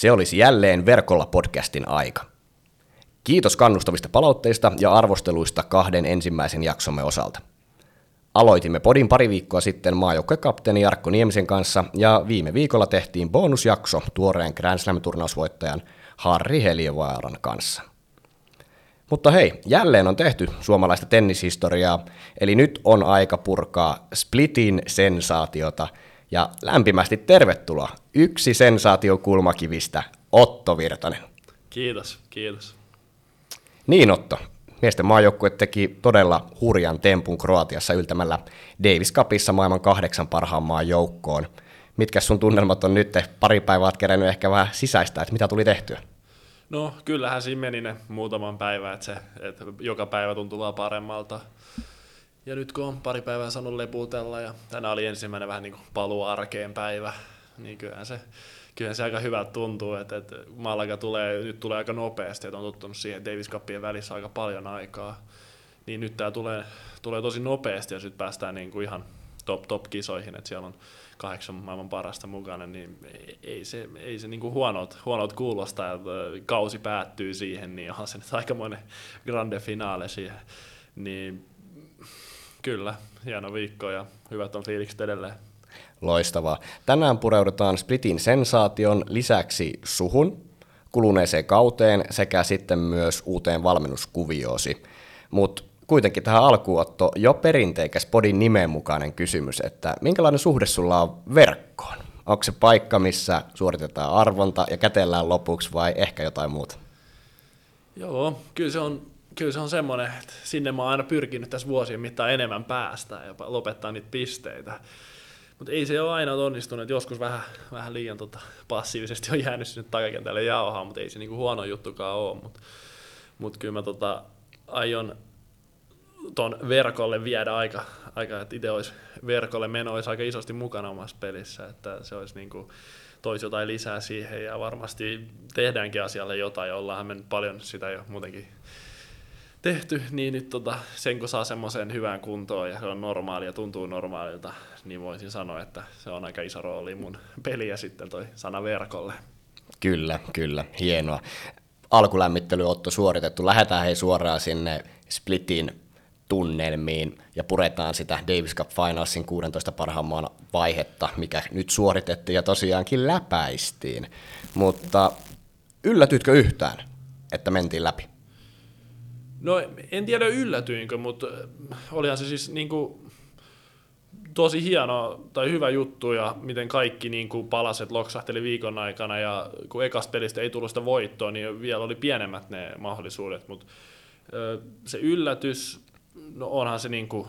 Se olisi jälleen verkolla podcastin aika. Kiitos kannustavista palautteista ja arvosteluista kahden ensimmäisen jaksomme osalta. Aloitimme podin pari viikkoa sitten maajoukkuekapteeni Jarkko Niemisen kanssa ja viime viikolla tehtiin bonusjakso tuoreen Grand Slam-turnausvoittajan Harri Heliövaaran kanssa. Mutta hei, jälleen on tehty suomalaista tennishistoriaa, eli nyt on aika purkaa Splitin sensaatiota ja lämpimästi tervetuloa yksi sensaatiokulmakivistä, Otto Virtanen. Kiitos, kiitos. Niin Otto, miesten maajoukkue teki todella hurjan tempun Kroatiassa yltämällä Davis Cupissa maailman kahdeksan parhaan maan joukkoon. Mitkä sun tunnelmat on nyt? Pari päivää kerännyt ehkä vähän sisäistä, että mitä tuli tehtyä? No kyllähän siinä meni ne muutaman päivän, että, se, että joka päivä tuntuu vaan paremmalta. Ja nyt kun on pari päivää saanut leputella ja tänään oli ensimmäinen vähän niin kuin paluu arkeen päivä, niin kyllähän se, kyllähän se aika hyvältä tuntuu, että, että Malaga tulee, nyt tulee aika nopeasti, että on tottunut siihen Davis Cupien välissä aika paljon aikaa. Niin nyt tämä tulee, tulee tosi nopeasti ja sitten päästään niin kuin ihan top, top kisoihin, että siellä on kahdeksan maailman parasta mukana, niin ei se, ei se niin huonot, huonot kuulosta, että kausi päättyy siihen, niin onhan se nyt aikamoinen grande finale siihen. Niin kyllä, hieno viikko ja hyvät on fiilikset edelleen. Loistavaa. Tänään pureudutaan Splitin sensaation lisäksi suhun, kuluneeseen kauteen sekä sitten myös uuteen valmennuskuviosi. Mutta kuitenkin tähän alkuotto jo perinteikäs podin nimen mukainen kysymys, että minkälainen suhde sulla on verkkoon? Onko se paikka, missä suoritetaan arvonta ja kätellään lopuksi vai ehkä jotain muuta? Joo, kyllä se on, kyllä se on semmoinen, että sinne mä oon aina pyrkinyt tässä vuosien mittaan enemmän päästä ja lopettaa niitä pisteitä. Mutta ei se ole aina onnistunut, että joskus vähän, vähän liian tota, passiivisesti on jäänyt sinne takakentälle jauhaa, mutta ei se niinku huono juttukaan ole. Mutta mut kyllä mä tota, aion ton verkolle viedä aika, aika että itse olisi verkolle meno olisi aika isosti mukana omassa pelissä, että se olisi niin kuin, toisi jotain lisää siihen ja varmasti tehdäänkin asialle jotain, ja ollaanhan me paljon sitä jo muutenkin tehty, niin nyt tota, sen kun saa semmoisen hyvään kuntoon ja se on normaali ja tuntuu normaalilta, niin voisin sanoa, että se on aika iso rooli mun peliä sitten toi sana verkolle. Kyllä, kyllä, hienoa. Alkulämmittely Otto suoritettu. Lähdetään hei suoraan sinne Splitin tunnelmiin ja puretaan sitä Davis Cup Finalsin 16 parhaan maan vaihetta, mikä nyt suoritettiin ja tosiaankin läpäistiin. Mutta yllätytkö yhtään, että mentiin läpi? No en tiedä yllätyinkö, mutta olihan se siis niin kuin tosi hieno tai hyvä juttu ja miten kaikki niin kuin palaset loksahteli viikon aikana ja kun ekasta pelistä ei tullut sitä voittoa, niin vielä oli pienemmät ne mahdollisuudet, mutta se yllätys no onhan se niin kuin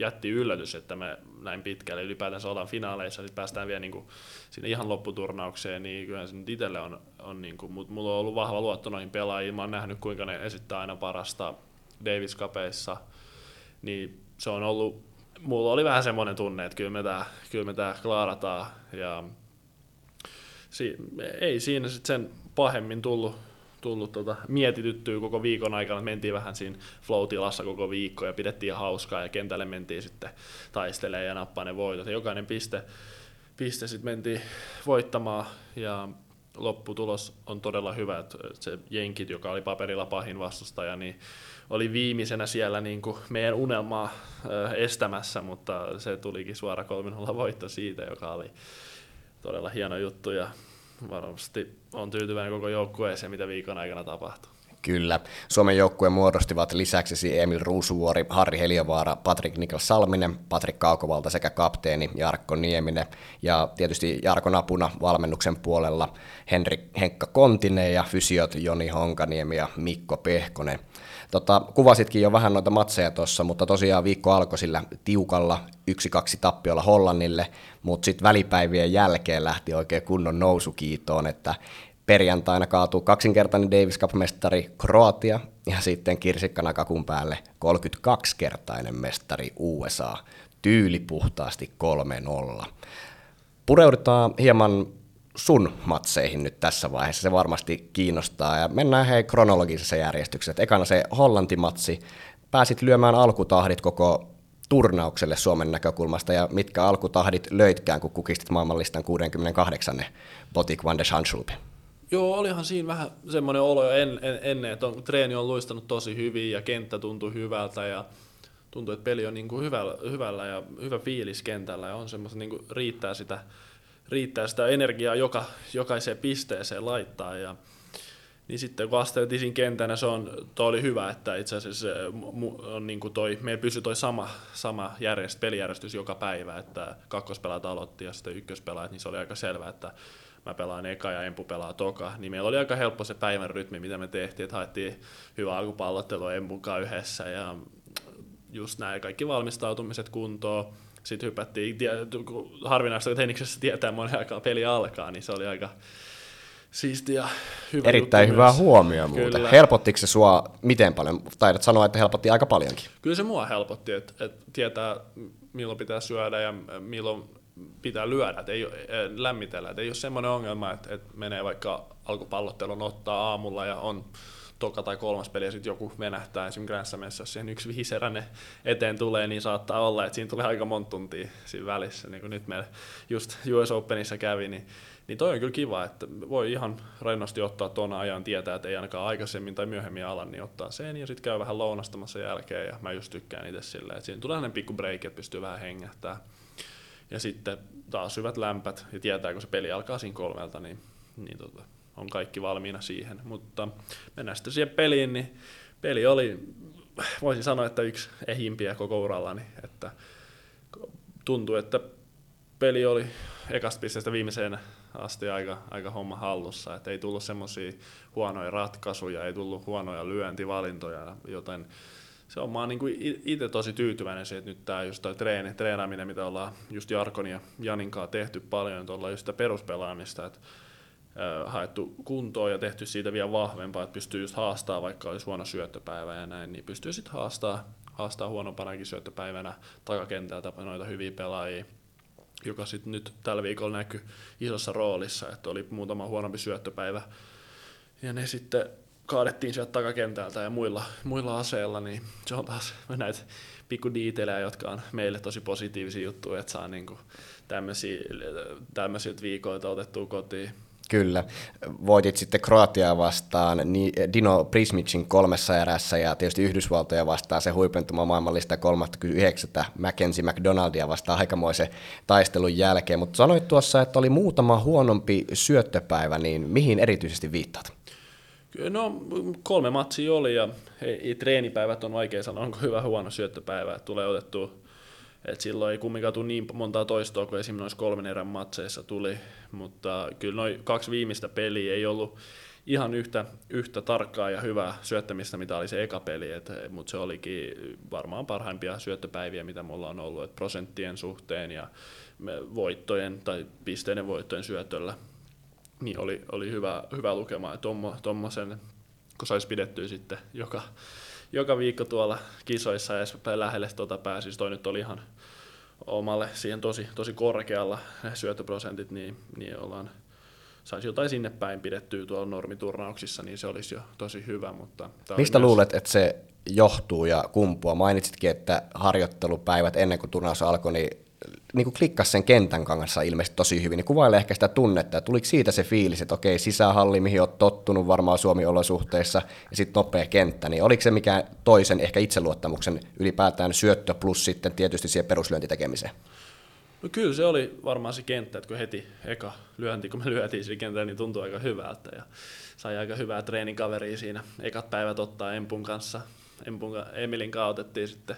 jätti yllätys, että me näin pitkälle ylipäätänsä ollaan finaaleissa, sitten päästään vielä niin kuin sinne ihan lopputurnaukseen, niin kyllä se nyt itselle on, on niin kuin, mutta mulla on ollut vahva luotto noihin pelaajiin, mä oon nähnyt kuinka ne esittää aina parasta Davis Cupeissa, niin se on ollut, mulla oli vähän semmoinen tunne, että kyllä me tämä, kyllä me tämä klaarataan, ja si, ei siinä sitten sen pahemmin tullut, tullut tota, mietityttyä koko viikon aikana. Mentiin vähän siinä flow-tilassa koko viikko ja pidettiin hauskaa ja kentälle mentiin sitten taistelemaan ja nappaa ne voitot. Ja jokainen piste, piste sitten mentiin voittamaan ja lopputulos on todella hyvä. Että se Jenkit, joka oli paperilla pahin vastustaja, niin oli viimeisenä siellä niin kuin meidän unelmaa estämässä, mutta se tulikin suora 3 voitto siitä, joka oli todella hieno juttu ja varmasti on tyytyväinen koko joukkueeseen, mitä viikon aikana tapahtuu. Kyllä. Suomen joukkueen muodostivat lisäksi Emil Ruusuvuori, Harri Heliovaara, Patrik Niklas Salminen, Patrik Kaukovalta sekä kapteeni Jarkko Nieminen. Ja tietysti Jarkon apuna valmennuksen puolella Henri Henkka Kontinen ja fysiot Joni Honkaniemi ja Mikko Pehkonen. Tota, kuvasitkin jo vähän noita matseja tuossa, mutta tosiaan viikko alkoi sillä tiukalla 1-2 tappiolla Hollannille, mutta sitten välipäivien jälkeen lähti oikein kunnon nousukiitoon, että perjantaina kaatuu kaksinkertainen Davis Cup-mestari Kroatia ja sitten kirsikkana kakun päälle 32-kertainen mestari USA tyylipuhtaasti 3-0. Pureudutaan hieman sun matseihin nyt tässä vaiheessa, se varmasti kiinnostaa. Ja mennään hei kronologisessa järjestyksessä. Et ekana se Hollantimatsi, pääsit lyömään alkutahdit koko turnaukselle Suomen näkökulmasta, ja mitkä alkutahdit löitkään, kun kukistit maailmanlistan 68. Botik van de Schanschulpe? Joo, olihan siinä vähän semmoinen olo jo en, en, ennen, että on, treeni on luistanut tosi hyvin ja kenttä tuntui hyvältä ja tuntuu, että peli on niin kuin hyvällä, hyvällä ja hyvä fiilis kentällä ja on semmoista, niin kuin riittää sitä, riittää sitä energiaa joka, jokaiseen pisteeseen laittaa. Ja niin sitten kun asteltiin siinä kentänä, se on, toi oli hyvä, että itse asiassa on niin kuin toi, meillä pysyi toi sama, sama järjest, pelijärjestys joka päivä, että kakkospelaat aloitti ja sitten ykköspelaat, niin se oli aika selvää, että mä pelaan eka ja Empu pelaa toka, niin meillä oli aika helppo se päivän rytmi, mitä me tehtiin, että haettiin hyvä alkupallottelu Empun yhdessä ja just näin kaikki valmistautumiset kuntoon, sitten hypättiin, harvinaista Teniksessä tietää monen aikaa peli alkaa, niin se oli aika siisti ja hyvä Erittäin hyvä huomio muuten. Kyllä. Helpottiko se sua miten paljon? Taidat sanoa, että helpotti aika paljonkin. Kyllä se mua helpotti, että, että tietää milloin pitää syödä ja milloin pitää lyödä, että ei ole, lämmitellä. Että ei ole semmoinen ongelma, että, että menee vaikka alkupallottelun ottaa aamulla ja on toka tai kolmas peli ja sitten joku venähtää esimerkiksi Grand Slamissa, jos siihen yksi viiseräinen eteen tulee, niin saattaa olla, että siinä tulee aika monta tuntia siinä välissä, niin kuin nyt meillä just US Openissa kävi, niin, niin toi on kyllä kiva, että voi ihan rennosti ottaa tuon ajan, tietää, että ei ainakaan aikaisemmin tai myöhemmin ala, niin ottaa sen ja sitten käy vähän lounastamassa jälkeen. Ja mä just tykkään itse silleen, että siinä tulee sellainen pikku break, että pystyy vähän hengähtää. Ja sitten taas hyvät lämpät ja tietää, kun se peli alkaa siinä kolmelta, niin, niin tota, on kaikki valmiina siihen. Mutta mennään sitten siihen peliin, niin peli oli, voisin sanoa, että yksi ehimpiä koko urallani, että tuntui, että peli oli ekasta pisteestä viimeiseen asti aika, aika homma hallussa, että ei tullut semmoisia huonoja ratkaisuja, ei tullut huonoja lyöntivalintoja, joten se on, mä oon niin itse tosi tyytyväinen siihen, että nyt tämä just toi treeni, treenaaminen, mitä ollaan just Jarkon ja Janinkaa tehty paljon, että just sitä peruspelaamista, että haettu kuntoon ja tehty siitä vielä vahvempaa, että pystyy just haastaa, vaikka olisi huono syöttöpäivä ja näin, niin pystyy sitten haastaa, haastaa huonompanakin syöttöpäivänä takakentältä noita hyviä pelaajia, joka sitten nyt tällä viikolla näkyy isossa roolissa, että oli muutama huonompi syöttöpäivä, ja ne sitten kaadettiin sieltä takakentältä ja muilla, muilla aseilla, niin se on taas näitä pikku diitelejä, jotka on meille tosi positiivisia juttuja, että saa niinku tämmöisiä, viikoita otettua kotiin. Kyllä. Voitit sitten Kroatiaa vastaan Dino Prismicin kolmessa erässä ja tietysti Yhdysvaltoja vastaan se huipentuma maailmanlista 39. Mackenzie McDonaldia vastaan aikamoisen taistelun jälkeen. Mutta sanoit tuossa, että oli muutama huonompi syöttöpäivä, niin mihin erityisesti viittaat? No kolme matsia oli ja ei, treenipäivät on vaikea sanoa, onko hyvä huono syöttöpäivä, tulee otettua et silloin ei kumminkaan tule niin montaa toistoa kuin esimerkiksi noissa kolmen erän matseissa tuli, mutta kyllä noin kaksi viimeistä peliä ei ollut ihan yhtä, yhtä tarkkaa ja hyvää syöttämistä, mitä oli se eka peli, mutta se olikin varmaan parhaimpia syöttöpäiviä, mitä mulla on ollut, et prosenttien suhteen ja voittojen tai pisteiden voittojen syötöllä, niin oli, oli hyvä, hyvä lukema, että tuommoisen, kun saisi pidettyä sitten joka, joka viikko tuolla kisoissa ja lähelle tuota pääsisi. Toi nyt oli ihan omalle siihen tosi, tosi korkealla ne syötöprosentit, niin, niin ollaan, saisi jotain sinne päin pidettyä tuolla normiturnauksissa, niin se olisi jo tosi hyvä. Mutta Mistä myös... luulet, että se johtuu ja kumpua? Mainitsitkin, että harjoittelupäivät ennen kuin turnaus alkoi, niin niin kuin klikkasi sen kentän kanssa ilmeisesti tosi hyvin, niin kuvaile ehkä sitä tunnetta, että tuliko siitä se fiilis, että okei, sisähalli, mihin olet tottunut varmaan Suomi-olosuhteissa, ja sitten nopea kenttä, niin oliko se mikä toisen ehkä itseluottamuksen ylipäätään syöttö plus sitten tietysti siihen peruslyöntitekemiseen? No kyllä se oli varmaan se kenttä, että kun heti eka lyönti, kun me lyötiin siinä kentällä, niin tuntui aika hyvältä ja sai aika hyvää treenikaveria siinä. Ekat päivät ottaa Empun kanssa, Empun, Emilin kanssa otettiin sitten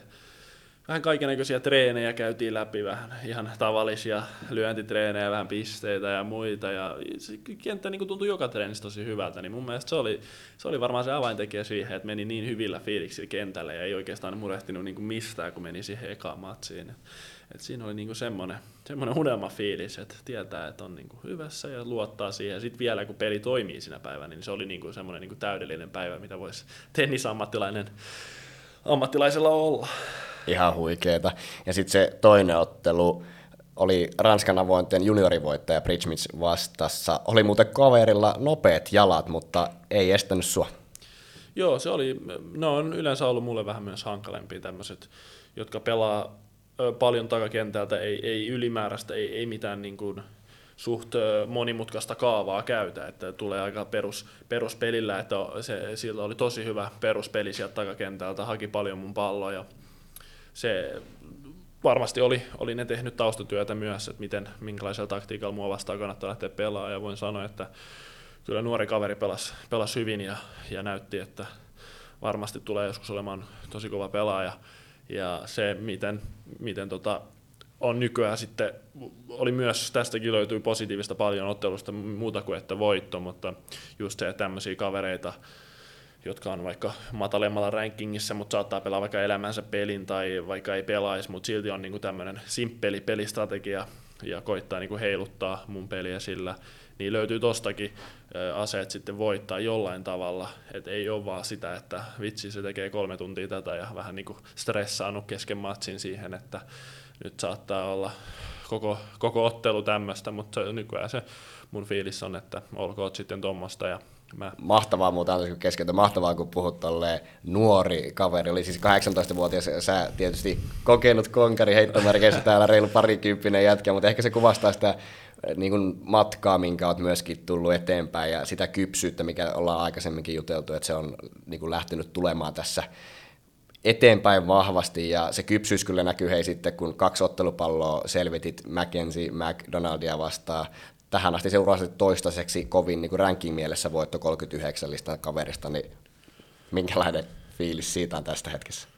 vähän kaikenlaisia treenejä käytiin läpi, vähän ihan tavallisia lyöntitreenejä, vähän pisteitä ja muita. Ja se kenttä niin tuntui joka treenissä tosi hyvältä, niin mun mielestä se oli, se oli varmaan se avaintekijä siihen, että meni niin hyvillä fiiliksillä kentälle ja ei oikeastaan murehtinut niin mistään, kun meni siihen ekaan matsiin. Et, siinä oli niin semmoinen, semmoinen unelma fiilis, että tietää, että on niin hyvässä ja luottaa siihen. Sitten vielä kun peli toimii siinä päivänä, niin se oli niin semmoinen niin täydellinen päivä, mitä voisi tennisammattilainen ammattilaisella olla. Ihan huikeeta. Ja sitten se toinen ottelu oli Ranskan avointen juniorivoittaja Bridgemits vastassa. Oli muuten kaverilla nopeat jalat, mutta ei estänyt sua. Joo, se oli, ne on yleensä ollut mulle vähän myös hankalempia tämmöiset, jotka pelaa paljon takakentältä, ei, ei ylimääräistä, ei, ei mitään niin kuin suht monimutkaista kaavaa käytä, että tulee aika perus, peruspelillä, että se, sillä oli tosi hyvä peruspeli sieltä takakentältä, haki paljon mun palloja. Se varmasti oli, oli ne tehnyt taustatyötä myös, että miten, minkälaisella taktiikalla mua vastaan kannattaa lähteä pelaamaan, ja voin sanoa, että kyllä nuori kaveri pelasi, pelasi hyvin ja, ja näytti, että varmasti tulee joskus olemaan tosi kova pelaaja, ja se, miten, miten tota, on nykyään sitten, oli myös, tästäkin löytyy positiivista paljon ottelusta muuta kuin että voitto, mutta just se, että tämmöisiä kavereita, jotka on vaikka matalemmalla rankingissa, mutta saattaa pelaa vaikka elämänsä pelin tai vaikka ei pelaisi, mutta silti on niinku tämmöinen simppeli pelistrategia ja koittaa niinku heiluttaa mun peliä sillä, niin löytyy tostakin aseet sitten voittaa jollain tavalla, että ei ole vaan sitä, että vitsi se tekee kolme tuntia tätä ja vähän niinku stressaanut kesken matsin siihen, että nyt saattaa olla koko, koko ottelu tämmöistä, mutta nykyään se mun fiilis on, että olkoon sitten tuommoista ja Mä. Mahtavaa muuta on keskeltä, mahtavaa kun puhut nuori kaveri, oli siis 18-vuotias, sä tietysti kokenut konkari heittomerkeissä täällä reilu parikymppinen jätkä, mutta ehkä se kuvastaa sitä niin kuin matkaa, minkä olet myöskin tullut eteenpäin ja sitä kypsyyttä, mikä ollaan aikaisemminkin juteltu, että se on niin kuin lähtenyt tulemaan tässä eteenpäin vahvasti ja se kypsyys kyllä näkyy hei sitten, kun kaksi ottelupalloa selvitit Mackenzie McDonaldia vastaan. Tähän asti seurasi toistaiseksi kovin niin kuin ranking mielessä voitto 39 listan kaverista, niin minkälainen fiilis siitä on tästä hetkessä?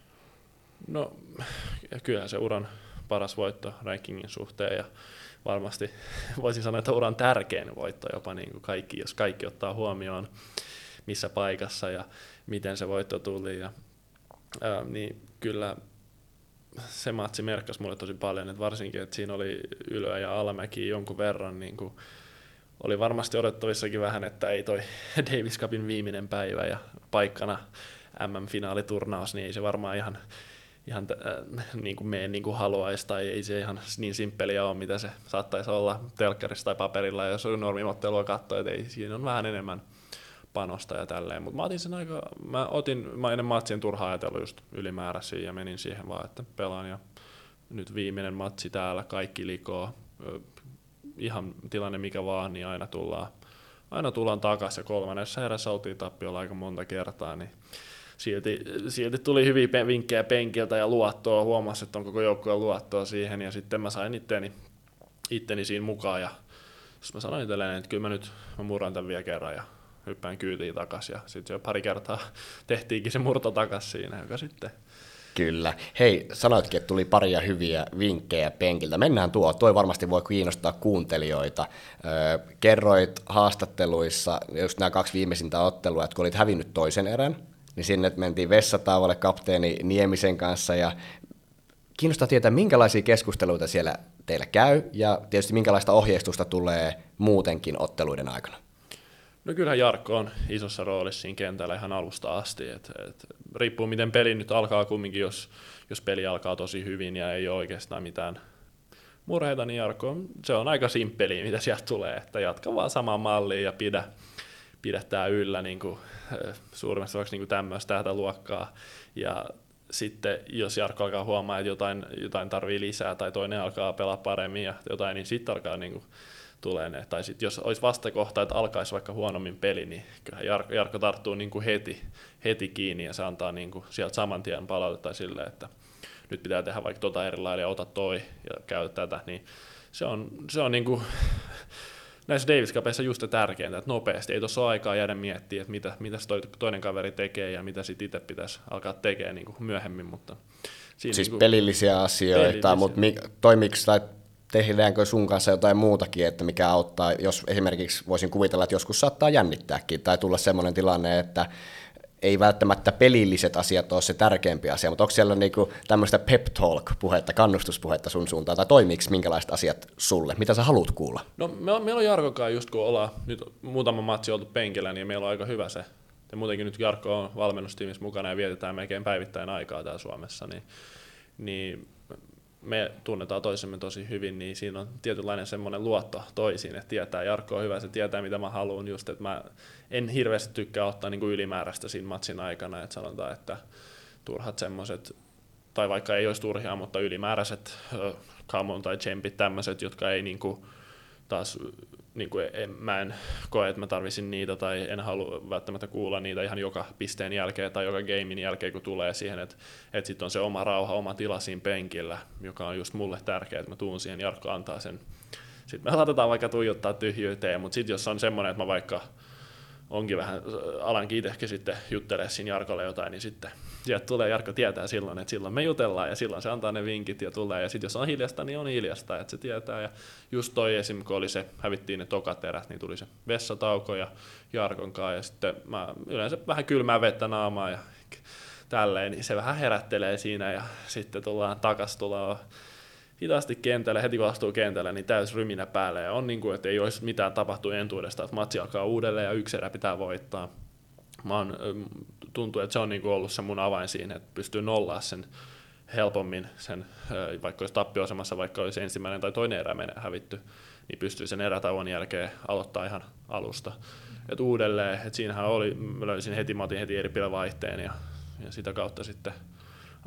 No kyllähän se uran paras voitto rankingin suhteen ja varmasti voisin sanoa, että uran tärkein voitto jopa niin kuin kaikki, jos kaikki ottaa huomioon missä paikassa ja miten se voitto tuli. Ja ää, niin kyllä se matsi merkkasi mulle tosi paljon, että varsinkin, että siinä oli ylö- ja alamäki jonkun verran, niin kuin oli varmasti odottavissakin vähän, että ei toi Davis Cupin viimeinen päivä ja paikkana MM-finaaliturnaus, niin ei se varmaan ihan, ihan äh, niin kuin mene niin kuin haluaisi, tai ei se ihan niin simppeliä ole, mitä se saattaisi olla telkkarissa tai paperilla, jos on normiottelua katsoa, että ei, siinä on vähän enemmän panosta ja tälleen, mutta mä otin sen aika, mä otin, mä ennen matsien turhaa ajatellut just ylimääräisiä ja menin siihen vaan, että pelaan ja nyt viimeinen matsi täällä, kaikki likoo, ihan tilanne mikä vaan, niin aina tullaan, aina tullaan takaisin ja kolmannessa erässä oltiin tappiolla aika monta kertaa, niin silti, silti tuli hyviä vinkkejä penkiltä ja luottoa, huomasi, että on koko joukkueen luottoa siihen ja sitten mä sain itteni, itteni siinä mukaan ja sitten mä sanoin itselleen, että kyllä mä nyt mä murran tämän vielä kerran ja hyppään kyytiin takaisin ja sitten jo pari kertaa tehtiinkin se murto takaisin siinä, joka sitten Kyllä. Hei, sanoitkin, että tuli paria hyviä vinkkejä penkiltä. Mennään tuo. Toi varmasti voi kiinnostaa kuuntelijoita. Kerroit haastatteluissa just nämä kaksi viimeisintä ottelua, että kun olit hävinnyt toisen erän, niin sinne mentiin vessatauolle kapteeni Niemisen kanssa ja kiinnostaa tietää, minkälaisia keskusteluita siellä teillä käy ja tietysti minkälaista ohjeistusta tulee muutenkin otteluiden aikana. No kyllähän Jarkko on isossa roolissa siinä kentällä ihan alusta asti. Et, et, riippuu miten peli nyt alkaa kumminkin, jos, jos peli alkaa tosi hyvin ja ei ole oikeastaan mitään murheita, niin Jarkko se on aika simppeli, mitä sieltä tulee, että jatka vaan samaan malliin ja pidä, pidä tämä yllä niin kuin, suurimmassa vaikka niin tämmöistä tätä luokkaa. Ja sitten jos Jarkko alkaa huomaa, että jotain, jotain tarvii lisää tai toinen alkaa pelaa paremmin ja jotain, niin sitten alkaa niin kuin, tulee ne. Tai sitten jos olisi vastakohta, että alkaisi vaikka huonommin peli, niin kyllähän Jarkko, Jarkko tarttuu niin kuin heti, heti kiinni ja se antaa niin kuin sieltä saman tien palautetta silleen, että nyt pitää tehdä vaikka tota eri lailla ja ota toi ja käy tätä, niin se on, se on niin kuin, näissä Davis Cupissa just tärkeintä, että nopeasti, ei tuossa ole aikaa jäädä miettimään, että mitä, mitä toi, toinen kaveri tekee ja mitä sitten itse pitäisi alkaa tekemään niin kuin myöhemmin, mutta Siinä siis niin pelillisiä asioita, pelillisiä. mutta mi, toimiko tai tehdäänkö sun kanssa jotain muutakin, että mikä auttaa, jos esimerkiksi voisin kuvitella, että joskus saattaa jännittääkin tai tulla sellainen tilanne, että ei välttämättä pelilliset asiat ole se tärkeämpi asia, mutta onko siellä niinku tämmöistä pep talk-puhetta, kannustuspuhetta sun suuntaan, tai toimiiko minkälaiset asiat sulle? Mitä sä haluat kuulla? No me meillä on Jarkokaan just kun ollaan nyt muutama matsi oltu penkillä, niin meillä on aika hyvä se. Ja muutenkin nyt Jarkko on valmennustiimissä mukana ja vietetään melkein päivittäin aikaa täällä Suomessa, niin, niin me tunnetaan toisemme tosi hyvin, niin siinä on tietynlainen semmoinen luotto toisiin, että tietää, Jarkko on hyvä, se tietää mitä mä haluan, just että mä en hirveästi tykkää ottaa niin kuin ylimääräistä siinä matsin aikana, että sanotaan, että turhat semmoiset, tai vaikka ei olisi turhia, mutta ylimääräiset kamon tai tsempit tämmöiset, jotka ei niin kuin, taas niin kuin en, mä en koe, että mä tarvisin niitä tai en halua välttämättä kuulla niitä ihan joka pisteen jälkeen tai joka gamein jälkeen, kun tulee siihen, että, että sitten on se oma rauha, oma tila siinä penkillä, joka on just mulle tärkeää, että mä tuun siihen, Jarkko antaa sen. Sitten me saatetaan vaikka tuijottaa tyhjyyteen, mutta sitten jos on semmoinen, että mä vaikka onkin vähän, alankin itsekin sitten juttelee siinä Jarkolle jotain, niin sitten sieltä tulee, Jarkko tietää silloin, että silloin me jutellaan ja silloin se antaa ne vinkit ja tulee. Ja sitten jos on hiljasta, niin on hiljasta, että se tietää. Ja just toi esim. kun oli se, hävittiin ne tokat erät, niin tuli se vessatauko ja Jarkon kanssa. Ja sitten mä yleensä vähän kylmää vettä naamaa ja tälleen, niin se vähän herättelee siinä ja sitten tullaan takas, tullaan hitaasti kentälle, heti kun astuu kentälle, niin täys ryminä päälle. Ja on niin kuin, että ei olisi mitään tapahtunut entuudesta, että matsi alkaa uudelleen ja yksi erä pitää voittaa. Mä oon, tuntuu, että se on niin kuin ollut se mun avain siinä, että pystyy nollaa sen helpommin, sen, vaikka olisi tappioasemassa, vaikka olisi ensimmäinen tai toinen erä hävitty, niin pystyy sen erätauon jälkeen aloittaa ihan alusta. Et uudelleen, että siinähän oli, mä löysin heti, mä otin heti eri vaihteen ja, ja sitä kautta sitten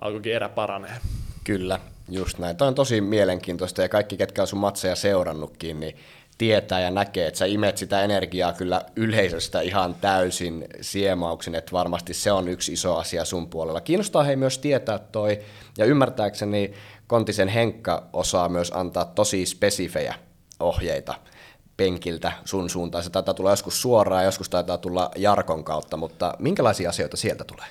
alkoikin erä paranee. Kyllä, just näin. Tämä on tosi mielenkiintoista ja kaikki, ketkä on sun matseja seurannutkin, niin tietää ja näkee, että sä imet sitä energiaa kyllä yleisöstä ihan täysin siemauksin, että varmasti se on yksi iso asia sun puolella. Kiinnostaa hei myös tietää toi, ja ymmärtääkseni Kontisen Henkka osaa myös antaa tosi spesifejä ohjeita penkiltä sun suuntaan. Se taitaa tulla joskus suoraan, joskus taitaa tulla Jarkon kautta, mutta minkälaisia asioita sieltä tulee?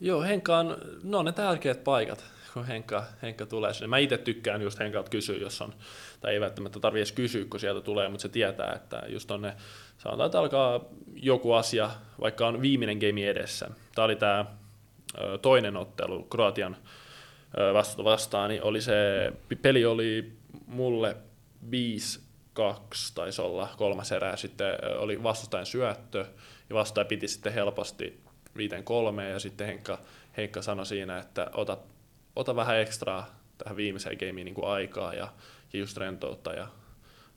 Joo, Henkka on, no ne tärkeät paikat kun Henkka, Henkka tulee sinne. Mä itse tykkään just Henkalta kysyä, jos on, tai ei välttämättä tarvitse edes kysyä, kun sieltä tulee, mutta se tietää, että just tonne, sanotaan, että alkaa joku asia, vaikka on viimeinen game edessä. Tämä oli tämä toinen ottelu Kroatian vastuuta vastaan, niin oli se, peli oli mulle 5 kaksi taisi olla kolmas erää, sitten oli vastustajan syöttö, ja vastustaja piti sitten helposti viiten kolme ja sitten Henkka, Henkka sanoi siinä, että ota ota vähän ekstraa tähän viimeiseen gameen niin kuin aikaa ja, ja just rentoutta. Ja,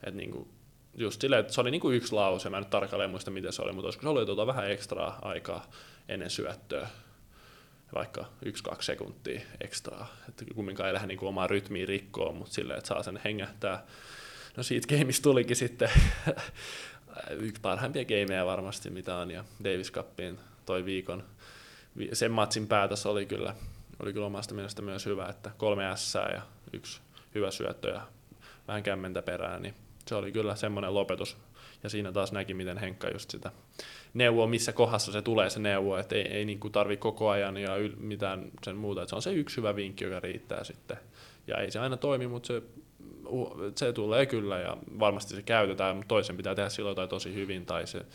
et niin kuin, just silleen, että se oli niin kuin yksi lause, mä en nyt tarkalleen muista miten se oli, mutta olisiko se ollut, että ota vähän ekstraa aikaa ennen syöttöä, vaikka yksi-kaksi sekuntia ekstraa, että kumminkaan ei lähde niin kuin omaa rytmiä rikkoon, mutta silleen, että saa sen hengähtää. No siitä gameista tulikin sitten yksi parhaimpia gameja varmasti, mitä on, ja Davis Cupin toi viikon, sen matsin päätös oli kyllä oli kyllä omasta mielestä myös hyvä, että kolme S ja yksi hyvä syöttö ja vähän kämmentä perään, niin se oli kyllä semmoinen lopetus. Ja siinä taas näki, miten Henkka just sitä neuvoa, missä kohdassa se tulee se neuvo, että ei, ei niin tarvi koko ajan ja yl, mitään sen muuta, että se on se yksi hyvä vinkki, joka riittää sitten. Ja ei se aina toimi, mutta se, se tulee kyllä ja varmasti se käytetään, mutta toisen pitää tehdä silloin jotain tosi hyvin tai se,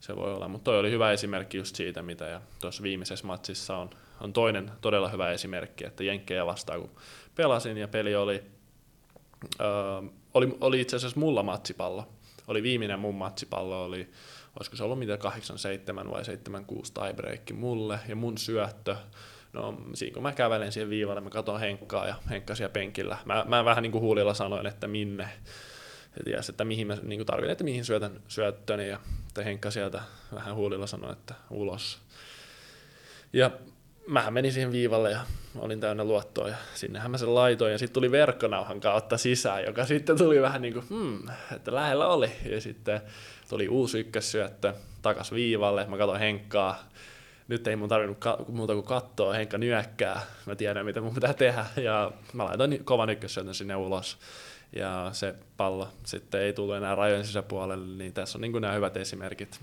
se voi olla. Mutta toi oli hyvä esimerkki just siitä, mitä ja tuossa viimeisessä matsissa on on toinen todella hyvä esimerkki, että Jenkkejä vastaan kun pelasin ja peli oli, ö, oli, oli itse asiassa mulla matsipallo. Oli viimeinen mun matsipallo, oli, olisiko se ollut mitä 8-7 vai 7-6 tiebreak mulle ja mun syöttö. No siinä kun mä kävelen siihen viivalle, mä katson Henkkaa ja Henkka siellä penkillä. Mä, mä vähän niin kuin huulilla sanoin, että minne. Ja ties, että mihin mä niin tarvitsen, että mihin syötän syöttöni. Ja Henkka sieltä vähän huulilla sanoi, että ulos. Ja mä menin siihen viivalle ja olin täynnä luottoa ja sinnehän mä sen laitoin ja sitten tuli verkkonauhan kautta sisään, joka sitten tuli vähän niin kuin, hmm, että lähellä oli. Ja sitten tuli uusi ykkössyöttö takas viivalle, mä katsoin Henkkaa, nyt ei mun tarvinnut ka- muuta kuin katsoa, Henkka nyökkää, mä tiedän mitä mun pitää tehdä. Ja mä laitoin kovan ykkössyötön sinne ulos. Ja se pallo sitten ei tullut enää rajojen sisäpuolelle, niin tässä on niin nämä hyvät esimerkit.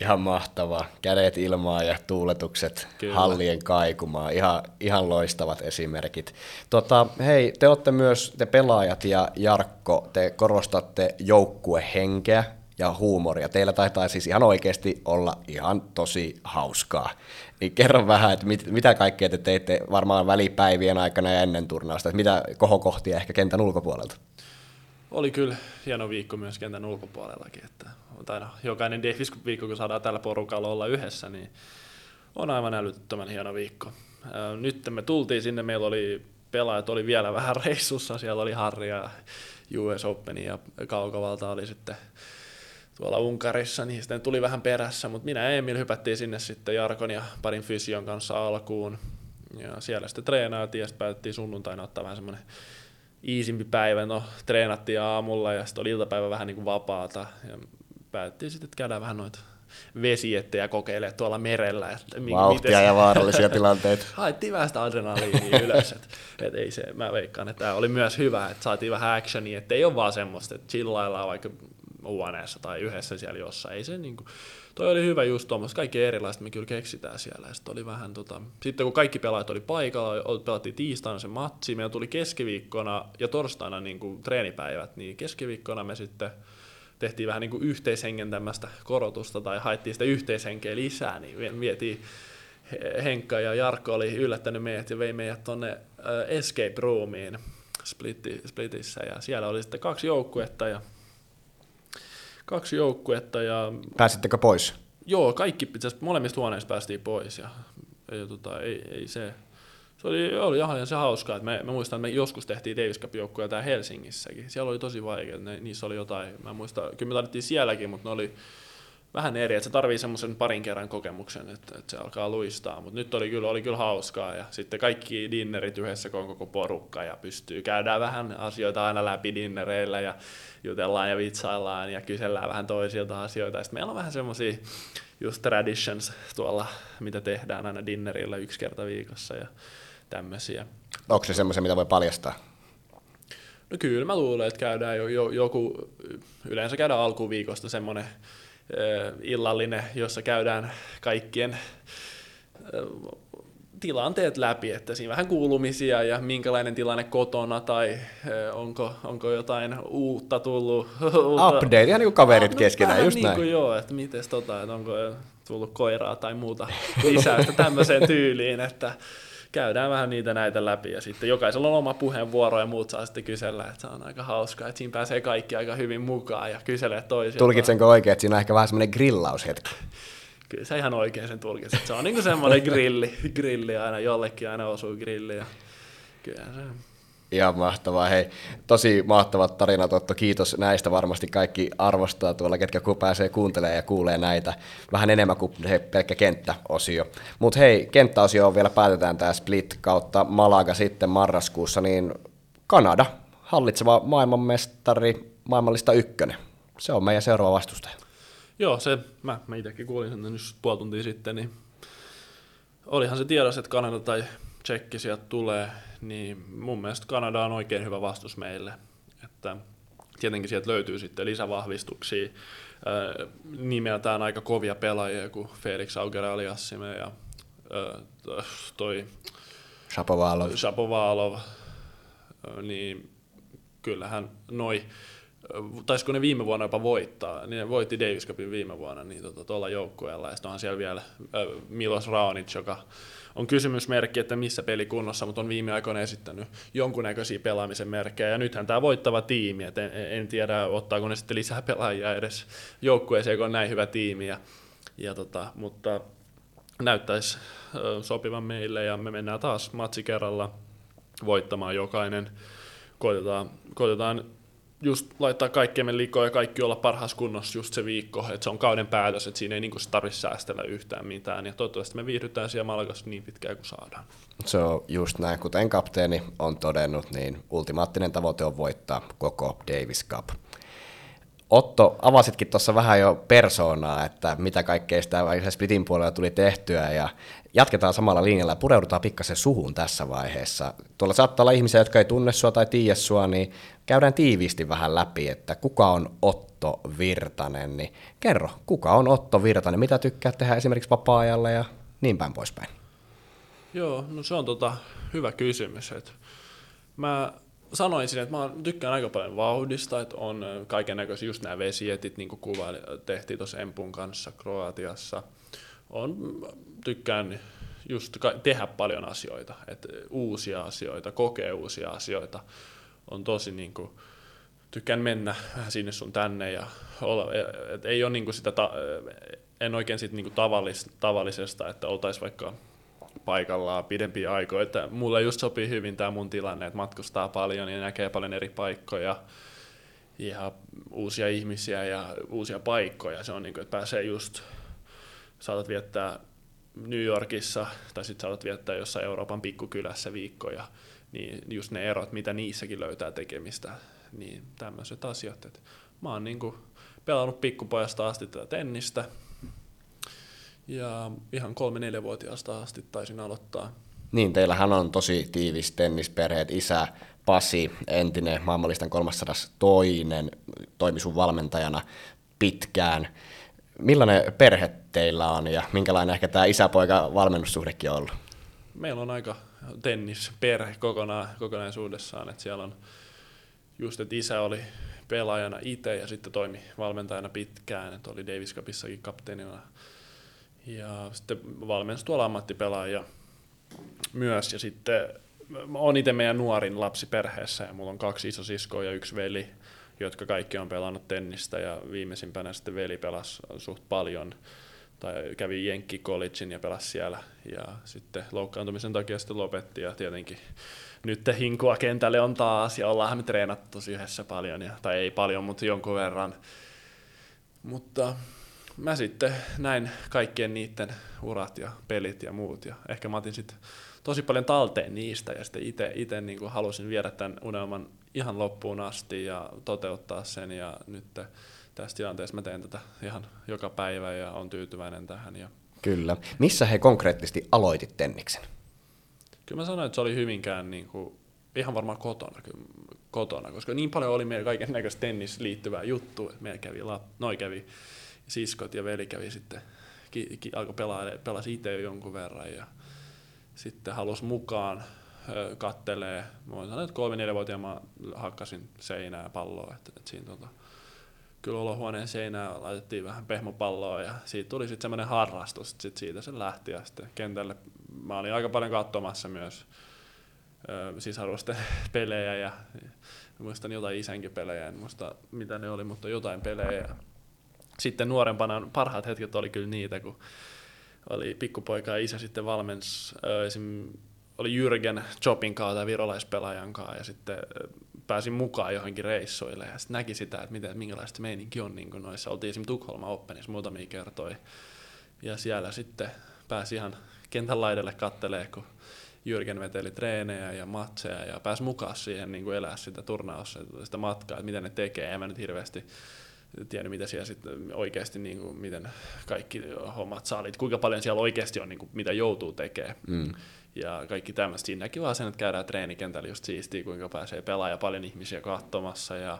Ihan mahtavaa. Kädet ilmaa ja tuuletukset Kyllä. hallien kaikumaan. Ihan, ihan loistavat esimerkit. Tota, hei, te olette myös, te pelaajat ja Jarkko, te korostatte joukkuehenkeä ja huumoria. Teillä taitaa siis ihan oikeasti olla ihan tosi hauskaa. Niin kerro vähän, että mit, mitä kaikkea te teitte varmaan välipäivien aikana ja ennen turnausta, että mitä kohokohtia ehkä kentän ulkopuolelta? Oli kyllä hieno viikko myös kentän ulkopuolellakin, että tai no, jokainen Davis viikko, kun saadaan tällä porukalla olla yhdessä, niin on aivan älyttömän hieno viikko. Nyt me tultiin sinne, meillä oli pelaajat oli vielä vähän reissussa, siellä oli Harri ja US Open ja Kaukovalta oli sitten tuolla Unkarissa, niin sitten tuli vähän perässä, mutta minä ja Emil hypättiin sinne sitten Jarkon ja parin fysion kanssa alkuun. Ja siellä sitten treenaatiin ja sitten päätettiin sunnuntaina ottaa vähän semmoinen iisimpi päivä, no treenattiin aamulla ja sitten oli iltapäivä vähän niin kuin vapaata ja päätettiin sitten, että käydään vähän noita vesiettejä kokeilee tuolla merellä. Että Vauhtia ja vaarallisia tilanteita. Haettiin vähän sitä adrenaliinia ylös. Et, et ei se, mä veikkaan, että tämä oli myös hyvä, että saatiin vähän actionia, että ei ole vaan semmoista, että chillaillaan vaikka huoneessa tai yhdessä siellä jossain. Ei se niinku, toi oli hyvä just tuommoista, kaikki erilaiset me kyllä keksitään siellä. Sitten, oli vähän, tota, sitten kun kaikki pelaajat oli paikalla, pelattiin tiistaina se matsi, meillä tuli keskiviikkona ja torstaina niin kuin treenipäivät, niin keskiviikkona me sitten tehtiin vähän niin kuin yhteishengen tämmöistä korotusta tai haettiin sitä yhteishenkeä lisää, niin vietiin Henkka ja Jarkko oli yllättänyt meidät ja vei meidät tuonne Escape Roomiin Splitissä ja siellä oli sitten kaksi joukkuetta ja kaksi joukkuetta. Ja, Pääsittekö pois? Joo, kaikki, molemmista huoneista päästiin pois ja, ja tota, ei, ei se, se oli, oli ihan se hauskaa, että me, mä muistan, että me joskus tehtiin Davis Cup täällä Helsingissäkin. Siellä oli tosi vaikea, ne, niissä oli jotain, mä muistan, kyllä me tarvittiin sielläkin, mutta ne oli vähän eri, että se tarvii semmoisen parin kerran kokemuksen, että, että se alkaa luistaa, mutta nyt oli kyllä, oli kyllä hauskaa ja sitten kaikki dinnerit yhdessä, kun on koko porukka ja pystyy, käydään vähän asioita aina läpi dinnereillä ja jutellaan ja vitsaillaan ja kysellään vähän toisilta asioita. Sitten meillä on vähän semmoisia just traditions tuolla, mitä tehdään aina dinnerillä yksi kerta viikossa ja tämmöisiä. Onko se semmoisia, mitä voi paljastaa? No kyllä mä luulen, että käydään jo, jo, joku, yleensä käydään alkuviikosta semmoinen illallinen, jossa käydään kaikkien tilanteet läpi, että siinä vähän kuulumisia ja minkälainen tilanne kotona tai onko, onko jotain uutta tullut. Update, ihan niin kuin kaverit no, keskenään, just niin näin. Kuin joo, että mites tota, että onko tullut koiraa tai muuta lisäystä tämmöiseen tyyliin, että käydään vähän niitä näitä läpi ja sitten jokaisella on oma puheenvuoro ja muut saa sitten kysellä, että se on aika hauskaa, että siinä pääsee kaikki aika hyvin mukaan ja kyselee toisiltaan. Tulkitsenko oikein, että siinä on ehkä vähän semmoinen grillaushetki? Kyllä se ihan oikein sen tulkitset. Se on niin kuin semmoinen grilli, grilli aina, jollekin aina osuu grilli ja kyllä se Ihan mahtavaa. Hei, tosi mahtavat tarinat, Otto. Kiitos näistä. Varmasti kaikki arvostaa tuolla, ketkä pääsee kuuntelemaan ja kuulee näitä vähän enemmän kuin he, pelkkä kenttäosio. Mutta hei, kenttäosio vielä päätetään tämä Split kautta Malaga sitten marraskuussa, niin Kanada, hallitseva maailmanmestari, maailmallista ykkönen. Se on meidän seuraava vastustaja. Joo, se, mä, mä itsekin kuulin sen nyt puoli tuntia sitten, niin olihan se tiedossa, että Kanada tai Tsekki sieltä tulee, niin mun mielestä Kanada on oikein hyvä vastus meille. Että tietenkin sieltä löytyy sitten lisävahvistuksia, nimeltään aika kovia pelaajia kuin Felix Auger-Aliassime ja toi Shapovalov. Shapovalov, niin kyllähän noi, taisiko ne viime vuonna jopa voittaa, niin ne voitti Davis Cupin viime vuonna niin tuota, tuolla joukkueella, ja sitten on siellä vielä Milos Raonic, joka on kysymysmerkki, että missä peli kunnossa, mutta on viime aikoina esittänyt jonkunnäköisiä pelaamisen merkkejä. Ja nythän tämä voittava tiimi, että en, en tiedä ottaako ne sitten lisää pelaajia edes joukkueeseen, kun on näin hyvä tiimi. Ja, ja tota, mutta näyttäisi sopivan meille ja me mennään taas matsi kerralla voittamaan jokainen. Koitetaan, koitetaan just laittaa kaikkemme likoon ja kaikki olla parhaassa kunnossa just se viikko, että se on kauden päätös, että siinä ei niinku tarvitse säästellä yhtään mitään, ja toivottavasti me viihdytään siellä Malagassa niin pitkään kuin saadaan. Se on just näin, kuten kapteeni on todennut, niin ultimaattinen tavoite on voittaa koko Davis Cup. Otto, avasitkin tuossa vähän jo persoonaa, että mitä kaikkea sitä Splitin puolella tuli tehtyä, ja jatketaan samalla linjalla ja pureudutaan pikkasen suhun tässä vaiheessa. Tuolla saattaa olla ihmisiä, jotka ei tunne sua tai tiedä sua, niin käydään tiiviisti vähän läpi, että kuka on Otto Virtanen, niin kerro, kuka on Otto Virtanen, mitä tykkää tehdä esimerkiksi vapaa-ajalla ja niin päin poispäin. Joo, no se on tota hyvä kysymys. Mä sanoisin, että mä tykkään aika paljon vauhdista, että on kaiken näköisiä just nämä vesietit, niin kuin kuva tehtiin tuossa Empun kanssa Kroatiassa. On, tykkään just tehdä paljon asioita, että uusia asioita, kokea uusia asioita. On tosi niin kuin, tykkään mennä vähän sinne sun tänne ja olla, et ei ole niin kuin sitä, ta, en oikein sit niin kuin tavallis, tavallisesta, että oltaisiin vaikka paikallaan pidempiä aikoja. Että mulle just sopii hyvin tämä mun tilanne, että matkustaa paljon ja näkee paljon eri paikkoja ja uusia ihmisiä ja uusia paikkoja. Se on niin kuin, että pääsee just, saatat viettää New Yorkissa tai sitten saatat viettää jossain Euroopan pikkukylässä viikkoja niin just ne erot, mitä niissäkin löytää tekemistä, niin tämmöiset asiat. Et mä oon niin pelannut pikkupojasta asti tätä tennistä, ja ihan kolme-neljävuotiaasta asti taisin aloittaa. Niin, teillähän on tosi tiivis tennisperheet. Isä Pasi, entinen maailmanlistan 302, toimi sun valmentajana pitkään. Millainen perhe teillä on ja minkälainen ehkä tämä isäpoika valmennussuhdekin on ollut? Meillä on aika tennisperhe kokonaan, kokonaisuudessaan, että siellä on just, että isä oli pelaajana itse ja sitten toimi valmentajana pitkään, että oli Davis Cupissakin kapteenina ja sitten valmensi tuolla ammattipelaajia myös. Ja sitten on itse meidän nuorin lapsi perheessä ja mulla on kaksi isosiskoa ja yksi veli, jotka kaikki on pelannut tennistä. Ja viimeisimpänä sitten veli pelasi suht paljon. Tai kävi Jenkki Collegein ja pelasi siellä. Ja sitten loukkaantumisen takia sitten lopetti. Ja tietenkin nyt hinkua kentälle on taas. Ja ollaan me treenattu yhdessä paljon, ja, tai ei paljon, mutta jonkun verran. Mutta mä sitten näin kaikkien niiden urat ja pelit ja muut ja ehkä mä otin sitten tosi paljon talteen niistä ja sitten itse niin halusin viedä tämän unelman ihan loppuun asti ja toteuttaa sen ja nyt tässä tilanteessa mä teen tätä ihan joka päivä ja on tyytyväinen tähän. Ja Kyllä. Missä he konkreettisesti aloitit tenniksen? Kyllä mä sanoin, että se oli hyvinkään niin kuin, ihan varmaan kotona, kyllä, kotona, koska niin paljon oli meillä kaiken näköistä tennis liittyvää juttua, että meillä kävi, noi kävi siskot ja veli kävi sitten, ki, ki, alkoi pelaa, pelasi itse jonkun verran ja sitten halusi mukaan kattelee. Mä voin sanoa, että kolme neljä vuotia mä hakkasin seinää palloa, että, että siinä tota, kyllä olohuoneen seinää laitettiin vähän pehmopalloa ja siitä tuli sitten semmoinen harrastus, sitten siitä se lähti ja sitten kentälle mä olin aika paljon katsomassa myös sisarvosten pelejä ja muistan jotain isänkin pelejä, en muista mitä ne oli, mutta jotain pelejä. Sitten nuorempana parhaat hetket oli kyllä niitä, kun oli pikkupoika ja isä sitten valmens, esim. oli Jürgen Chopin kanssa tai virolaispelaajan kanssa ja sitten pääsin mukaan johonkin reissuille ja sitten näki sitä, että miten, minkälaista meininki on niin noissa. Oltiin esimerkiksi Tukholma Openissa muutamia kertoja ja siellä sitten pääsi ihan kentän laidalle kattelee, kun Jyrgen veteli treenejä ja matseja ja pääsi mukaan siihen niin kuin elää sitä turnausta, sitä matkaa, että mitä ne tekee. En mä nyt hirveästi tiennyt, mitä siellä sitten oikeasti, niin kuin, miten kaikki hommat saalit, kuinka paljon siellä oikeasti on, niin kuin, mitä joutuu tekemään. Mm. Ja kaikki tämmöistä. Siinä näki vaan sen, että käydään treenikentällä just siistiä, kuinka pääsee pelaamaan paljon ihmisiä katsomassa ja,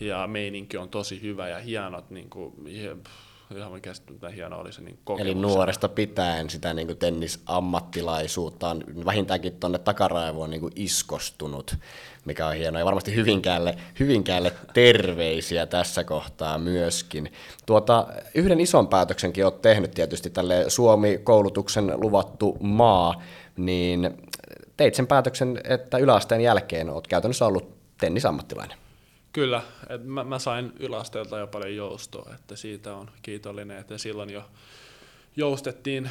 ja meininki on tosi hyvä ja hienot, niin kuin, ihan käsittämättä hieno oli se niin Eli nuoresta pitäen sitä niin kuin tennisammattilaisuutta on vähintäänkin tuonne takaraivoon niin kuin iskostunut, mikä on hienoa. Ja varmasti Hyvinkäälle, Hyvinkäälle terveisiä tässä kohtaa myöskin. Tuota, yhden ison päätöksenkin olet tehnyt tietysti tälle Suomi-koulutuksen luvattu maa, niin teit sen päätöksen, että yläasteen jälkeen olet käytännössä ollut tennisammattilainen. Kyllä, että mä, mä sain yläasteelta jo paljon joustoa, että siitä on kiitollinen, että silloin jo joustettiin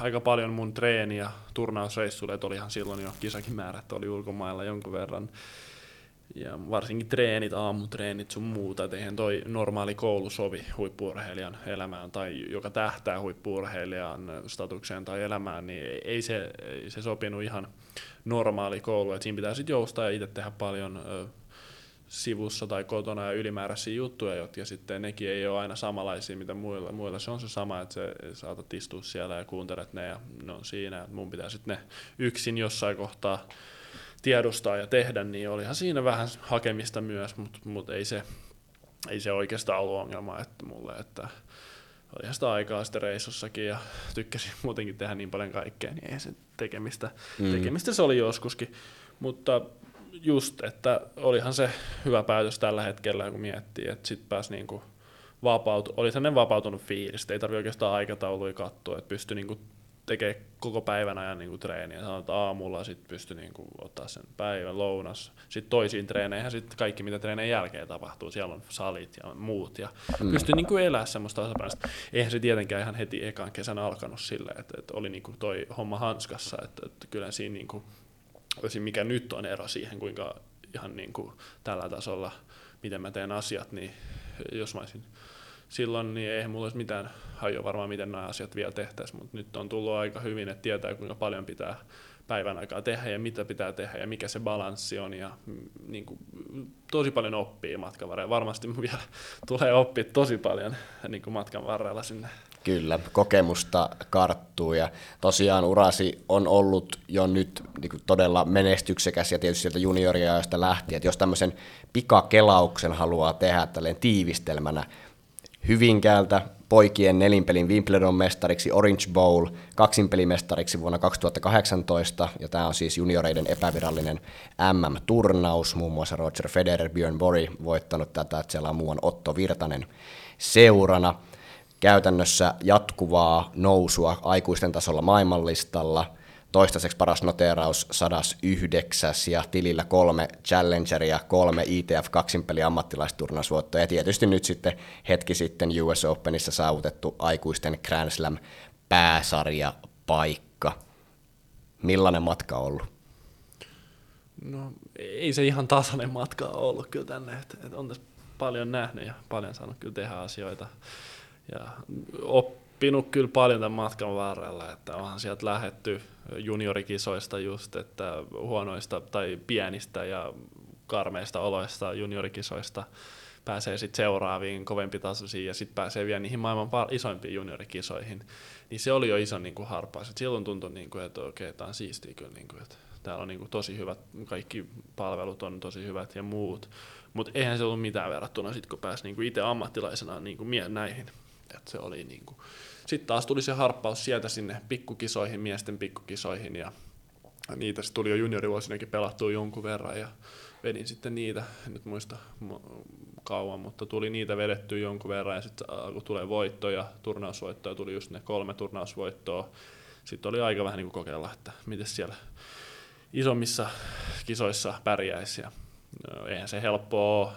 aika paljon mun treeniä turnausreissuille, että olihan silloin jo kisakin määrät oli ulkomailla jonkun verran. Ja varsinkin treenit, aamutreenit sun muuta, että eihän toi normaali koulu sovi huippuurheilijan elämään tai joka tähtää huippuurheilijan statukseen tai elämään, niin ei se, ei se sopinut ihan normaali koulu, että siinä pitää sitten joustaa ja itse tehdä paljon sivussa tai kotona ja ylimääräisiä juttuja, jotka sitten nekin ei ole aina samanlaisia, mitä muilla. Muilla se on se sama, että se saatat istua siellä ja kuuntelet ne ja ne on siinä. Mun pitää sitten ne yksin jossain kohtaa tiedostaa ja tehdä, niin olihan siinä vähän hakemista myös, mutta mut ei, se, ei se oikeastaan ollut ongelma että mulle, että olihan sitä aikaa sitten reissossakin ja tykkäsin muutenkin tehdä niin paljon kaikkea, niin ei se tekemistä, mm. tekemistä se oli joskuskin. Mutta just, että olihan se hyvä päätös tällä hetkellä, kun miettii, että sitten pääsi niinku vapautu, oli sellainen vapautunut fiilis, ei tarvitse oikeastaan aikatauluja katsoa, että pystyi niinku tekee koko päivän ajan niinku treeniä. Sanotaan, että aamulla sitten pystyi niinku ottaa sen päivän lounas. Sitten toisiin treeneihin sitten kaikki, mitä treeneen jälkeen tapahtuu. Siellä on salit ja muut. Ja mm. pystyi niinku elää semmoista tasapainosta. Eihän se tietenkään ihan heti ekan kesän alkanut silleen, että, että oli niinku toi homma hanskassa. Että, että kyllä siinä niinku. Mikä nyt on ero siihen, kuinka ihan niin kuin tällä tasolla, miten mä teen asiat, niin jos mä olisin silloin niin eihän mulla olisi mitään hajua varmaan, miten nämä asiat vielä tehtäisiin, mutta nyt on tullut aika hyvin, että tietää kuinka paljon pitää päivän aikaa tehdä ja mitä pitää tehdä ja mikä se balanssi on ja mm, niin kuin, tosi paljon oppii matkan varrella. Varmasti vielä tulee oppia tosi paljon niin kuin matkan varrella sinne. Kyllä, kokemusta karttuu. Ja tosiaan urasi on ollut jo nyt niin kuin todella menestyksekäs ja tietysti sieltä junioriajoista lähtien, että jos tämmöisen pikakelauksen haluaa tehdä tälleen tiivistelmänä Hyvinkäältä poikien nelinpelin Wimbledon mestariksi Orange Bowl, kaksinpelimestariksi vuonna 2018, ja tämä on siis junioreiden epävirallinen MM-turnaus, muun muassa Roger Federer, Björn Borg voittanut tätä, että siellä on muuan Otto Virtanen seurana. Käytännössä jatkuvaa nousua aikuisten tasolla maailmanlistalla – toistaiseksi paras noteeraus 109 ja tilillä kolme Challengeria, kolme ITF kaksinpeli ammattilaisturnausvuottoa ja tietysti nyt sitten hetki sitten US Openissa saavutettu aikuisten Grand Slam pääsarja paikka. Millainen matka on ollut? No ei se ihan tasainen matka ole ollut kyllä tänne, että, että on tässä paljon nähnyt ja paljon saanut kyllä tehdä asioita ja oppinut kyllä paljon tämän matkan varrella, että onhan sieltä lähetty juniorikisoista just, että huonoista tai pienistä ja karmeista oloista juniorikisoista pääsee sitten seuraaviin kovempitasoisiin ja sitten pääsee vielä niihin maailman isoimpiin juniorikisoihin, niin se oli jo iso niin kuin harppaus. Et silloin tuntui, niin kuin, että okei, tämä on siistiä kyllä, niin kuin, että täällä on niin kuin, tosi hyvät, kaikki palvelut on tosi hyvät ja muut, mutta eihän se ollut mitään verrattuna sitten, kun pääsi niin kuin itse ammattilaisena niin kuin näihin. Et se oli niin kuin, sitten taas tuli se harppaus sieltä sinne pikkukisoihin, miesten pikkukisoihin ja niitä tuli jo juniorivuosinakin pelattua jonkun verran ja vedin sitten niitä, nyt muista kauan, mutta tuli niitä vedettyä jonkun verran ja sitten kun tulee voittoja, turnausvoittoja, tuli just ne kolme turnausvoittoa, sitten oli aika vähän niin kuin kokeilla, että miten siellä isommissa kisoissa pärjäisi ja no, eihän se helppoa ole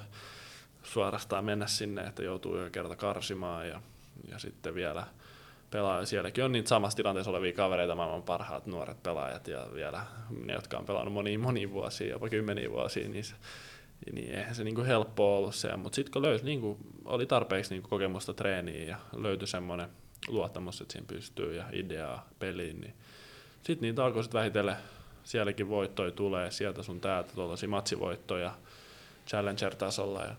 suorastaan mennä sinne, että joutuu jo kerta karsimaan ja, ja sitten vielä – pelaaja. Sielläkin on niitä samassa tilanteessa olevia kavereita, maailman parhaat nuoret pelaajat ja vielä ne, jotka on pelannut moniin moniin vuosia, jopa kymmeniä vuosia, niin, se, niin eihän se niinku helppo ollut se. Mutta sitten kun löysi, niinku, oli tarpeeksi niinku kokemusta treeniin ja löytyi semmoinen luottamus, että siinä pystyy ja ideaa peliin, niin sitten niitä alkoi sitten vähitellen, sielläkin voittoja tulee, sieltä sun täältä tuollaisia matsivoittoja Challenger-tasolla ja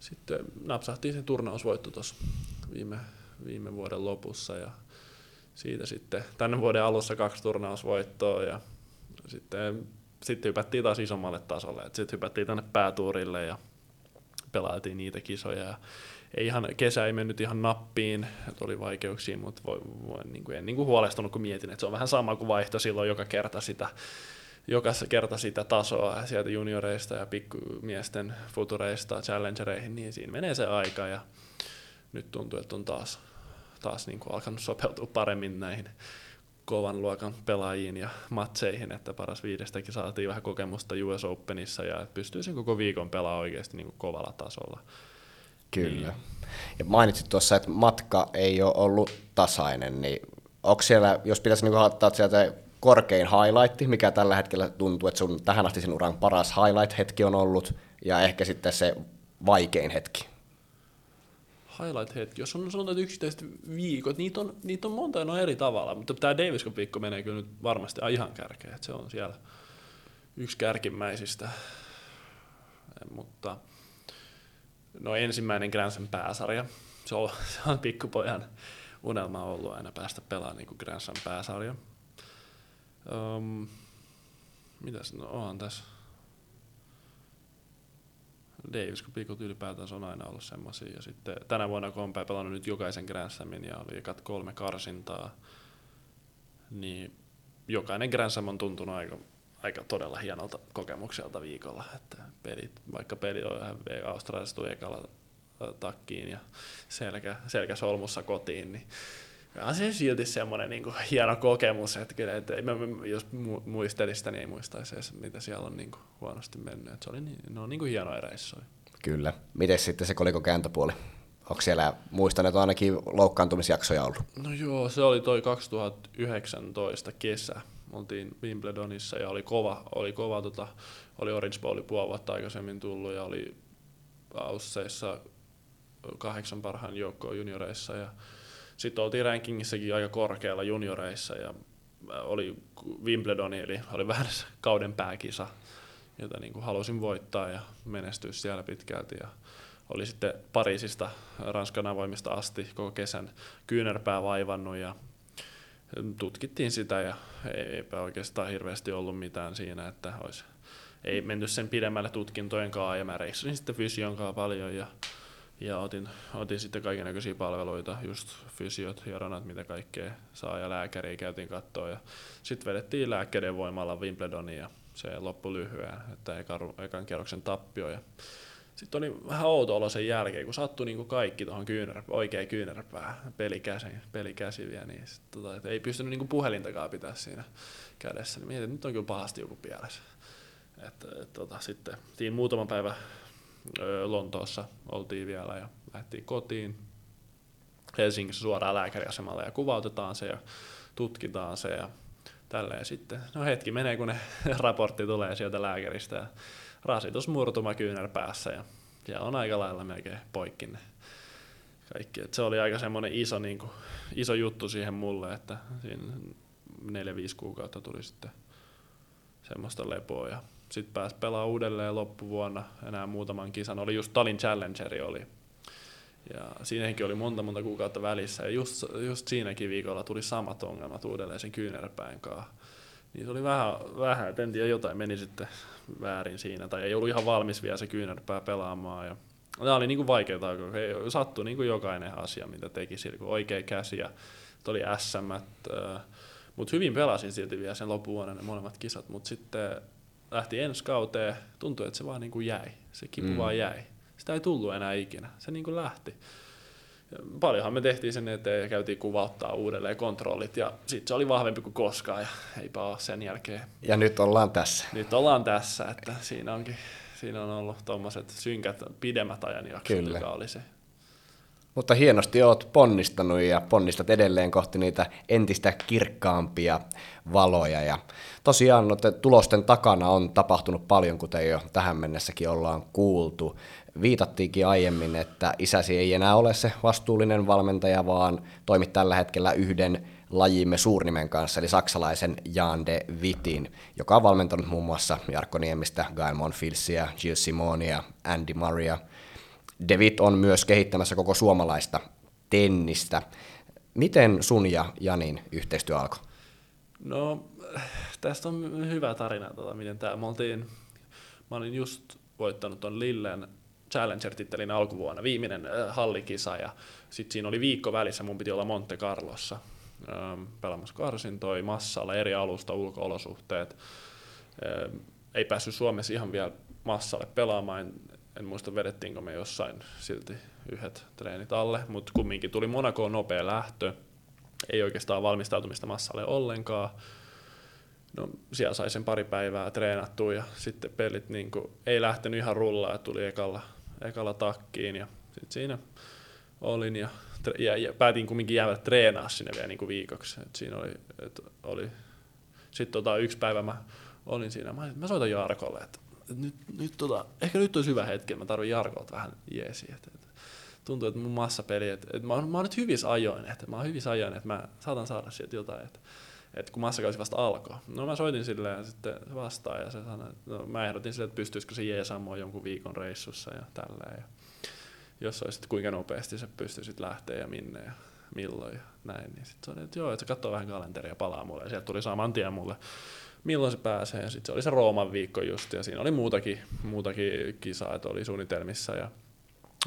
sitten napsahtiin se turnausvoitto tuossa viime viime vuoden lopussa ja siitä sitten tänne vuoden alussa kaksi turnausvoittoa ja sitten, sitten hypättiin taas isommalle tasolle. Sitten hypättiin tänne päätuurille ja pelailtiin niitä kisoja. Ja ei ihan, kesä ei mennyt ihan nappiin, että oli vaikeuksia, mutta voi, voi, niin kuin, en niin kuin huolestunut, kun mietin, että se on vähän sama kuin vaihto silloin joka kerta sitä, joka kerta sitä tasoa sieltä junioreista ja pikkumiesten futureista challengereihin, niin siinä menee se aika ja nyt tuntuu, että on taas taas niin kuin alkanut sopeutua paremmin näihin kovan luokan pelaajiin ja matseihin, että paras viidestäkin saatiin vähän kokemusta US Openissa ja pystyy sen koko viikon pelaamaan oikeasti niin kuin kovalla tasolla. Kyllä. Niin. Ja mainitsit tuossa, että matka ei ole ollut tasainen, niin onko siellä, jos pitäisi niin ottaa sieltä korkein highlight, mikä tällä hetkellä tuntuu, että sun tähän asti sen uran paras highlight-hetki on ollut, ja ehkä sitten se vaikein hetki? Highlight-hetki, jos on sanotaan yksittäiset viikot, niitä on, niitä on monta ja on eri tavalla, mutta tämä Davis viikko menee kyllä nyt varmasti ihan kärkeen, että se on siellä yksi kärkimmäisistä, mutta no ensimmäinen Grand Slam pääsarja, se on, se on pikkupojan unelma ollut aina päästä pelaamaan niin Grand Slam pääsarja. Um, mitäs, no onhan tässä Davis Kupikut ylipäätään on aina ollut semmoisia. Ja sitten tänä vuonna on pelannut nyt jokaisen Grand Slamin ja oli ekat kolme karsintaa, niin jokainen Grand Slam on tuntunut aika, aika todella hienolta kokemukselta viikolla. Että pelit, vaikka peli on Australiassa tuli ekalla takkiin ja selkä, selkä solmussa kotiin, niin on se silti semmoinen niin kuin, hieno kokemus, että, kyllä, että mä, jos muistelisi sitä, niin ei muistaisi edes, mitä siellä on niin kuin, huonosti mennyt. Että se oli niin, ne on niin kuin hienoja reissuja. Kyllä. Miten sitten se koliko kääntöpuoli? Onko siellä, muistan, että on ainakin loukkaantumisjaksoja ollut? No joo, se oli toi 2019 kesä. Oltiin Wimbledonissa ja oli kova, oli kova tota, oli Orange Bowl puoli vuotta aikaisemmin tullut ja oli Ausseissa kahdeksan parhaan joukkoon junioreissa ja sitten oltiin rankingissakin aika korkealla junioreissa ja oli Wimbledon, eli oli vähän kauden pääkisa, jota niin kuin halusin voittaa ja menestyä siellä pitkälti. Ja oli sitten Pariisista Ranskan avoimista asti koko kesän kyynärpää vaivannut ja tutkittiin sitä ja eipä oikeastaan hirveästi ollut mitään siinä, että olisi, ei menty sen pidemmälle tutkintojen kanssa ja mä reissasin sitten fysion kanssa paljon ja, ja otin, otin sitten kaikenlaisia palveluita, just fysiot, hieronat, mitä kaikkea saa ja lääkäriä käytiin kattoa ja sitten vedettiin lääkkeiden voimalla Wimbledonia ja se loppui lyhyen, että ekan, kierroksen tappio ja sitten oli vähän outo olo sen jälkeen, kun sattui niin kuin kaikki tuohon kyynär, oikein kyynärpää, pelikäsi, pelikäsi vielä, niin sit, tota, et ei pystynyt niin kuin puhelintakaan pitää siinä kädessä. Niin mietin, että nyt on kyllä pahasti joku pielessä. Et, et, tota, sitten tiin muutama päivä ö, Lontoossa oltiin vielä ja lähtiin kotiin. Helsingissä suoraan lääkäriasemalle ja kuvautetaan se ja tutkitaan se ja tälleen sitten. No hetki menee, kun ne raportti tulee sieltä lääkäristä ja rasitusmurtuma kyynärpäässä ja siellä on aika lailla melkein poikki ne kaikki. Et se oli aika semmoinen iso, niin kuin, iso juttu siihen mulle, että siinä neljä 5 kuukautta tuli sitten semmoista lepoa ja sitten pääsi pelaamaan uudelleen loppuvuonna enää muutaman kisan. Oli just Talin Challengeri oli. Ja siinäkin oli monta monta kuukautta välissä ja just, just siinäkin viikolla tuli samat ongelmat uudelleen sen kyynärpäin kanssa. Niin se oli vähän, vähän että en tiedä, jotain meni sitten väärin siinä, tai ei ollut ihan valmis vielä se kyynärpää pelaamaan. Ja Nämä oli niinku vaikeaa, kun sattui niinku jokainen asia, mitä teki sillä, oikea käsi ja oli SM, mutta hyvin pelasin silti vielä sen loppuvuoden ne molemmat kisat, mutta sitten lähti ensi kauteen, tuntui, että se vaan niinku jäi, se kipu mm. vaan jäi. Sitä ei tullut enää ikinä, se niinku lähti. Ja paljonhan me tehtiin sen eteen ja käytiin kuvauttaa uudelleen kontrollit ja sitten se oli vahvempi kuin koskaan ja eipä ole sen jälkeen. Ja nyt ollaan tässä. Nyt ollaan tässä, että siinä onkin siinä on ollut tuommoiset synkät pidemmät ajanjaksot, Kyllä. joka oli se. Mutta hienosti oot ponnistanut ja ponnistat edelleen kohti niitä entistä kirkkaampia valoja. Ja tosiaan noiden tulosten takana on tapahtunut paljon, kuten jo tähän mennessäkin ollaan kuultu. Viitattiinkin aiemmin, että isäsi ei enää ole se vastuullinen valmentaja, vaan toimit tällä hetkellä yhden lajimme suurnimen kanssa, eli saksalaisen Jan de Wittin, joka on valmentanut muun muassa Jarkko Niemistä, Gael Monfilsia, Gilles Simonia, Andy Maria. De Witt on myös kehittämässä koko suomalaista tennistä. Miten sun ja Janin yhteistyö alkoi? No, tästä on hyvä tarina, tota, miten tämä, mä, oltiin, mä olin just voittanut ton Lillen Challenger-tittelin alkuvuonna, viimeinen äh, hallikisa, ja sitten siinä oli viikko välissä, mun piti olla Monte Carlossa, ähm, pelaamassa karsintoja, massalla, eri alusta, ulkoolosuhteet. Ei päässyt Suomessa ihan vielä massalle pelaamaan, en, muista vedettiinkö me jossain silti yhdet treenit alle, mutta kumminkin tuli Monakoon nopea lähtö, ei oikeastaan valmistautumista massalle ollenkaan. No, siellä sai sen pari päivää treenattua ja sitten pelit niin kuin, ei lähtenyt ihan rullaa, tuli ekalla, ekalla takkiin ja sitten siinä olin ja ja, ja päätin kumminkin jäädä treenaa sinne vielä niin kuin viikoksi. Et siinä oli, et oli sitten tota, yksi päivä mä olin siinä, mä, mä soitan Jarkolle, että et nyt, nyt tota, ehkä nyt olisi hyvä hetki, mä tarvitsen Jarkolta vähän jeesiä. Et, et, tuntuu, että mun massapeli, että et mä, oon, mä oon nyt hyvissä ajoin, että mä oon hyvissä ajoin, että mä saatan saada sieltä jotain, että et kun massakausi vasta alkoi. No mä soitin silleen ja sitten se vastaa ja se sanoi, että no, mä ehdotin sille, että pystyisikö se jeesaamaan jonkun viikon reissussa ja tälleen. Ja jos olisit kuinka nopeasti se pystyisit lähteä ja minne ja milloin ja näin. Niin sitten se oli, että joo, että se katsoo vähän kalenteria ja palaa mulle. Ja sieltä tuli saman tien mulle, milloin se pääsee. Sitten se oli se Rooman viikko just, ja siinä oli muutakin, muutakin kisaa, että oli suunnitelmissa. Ja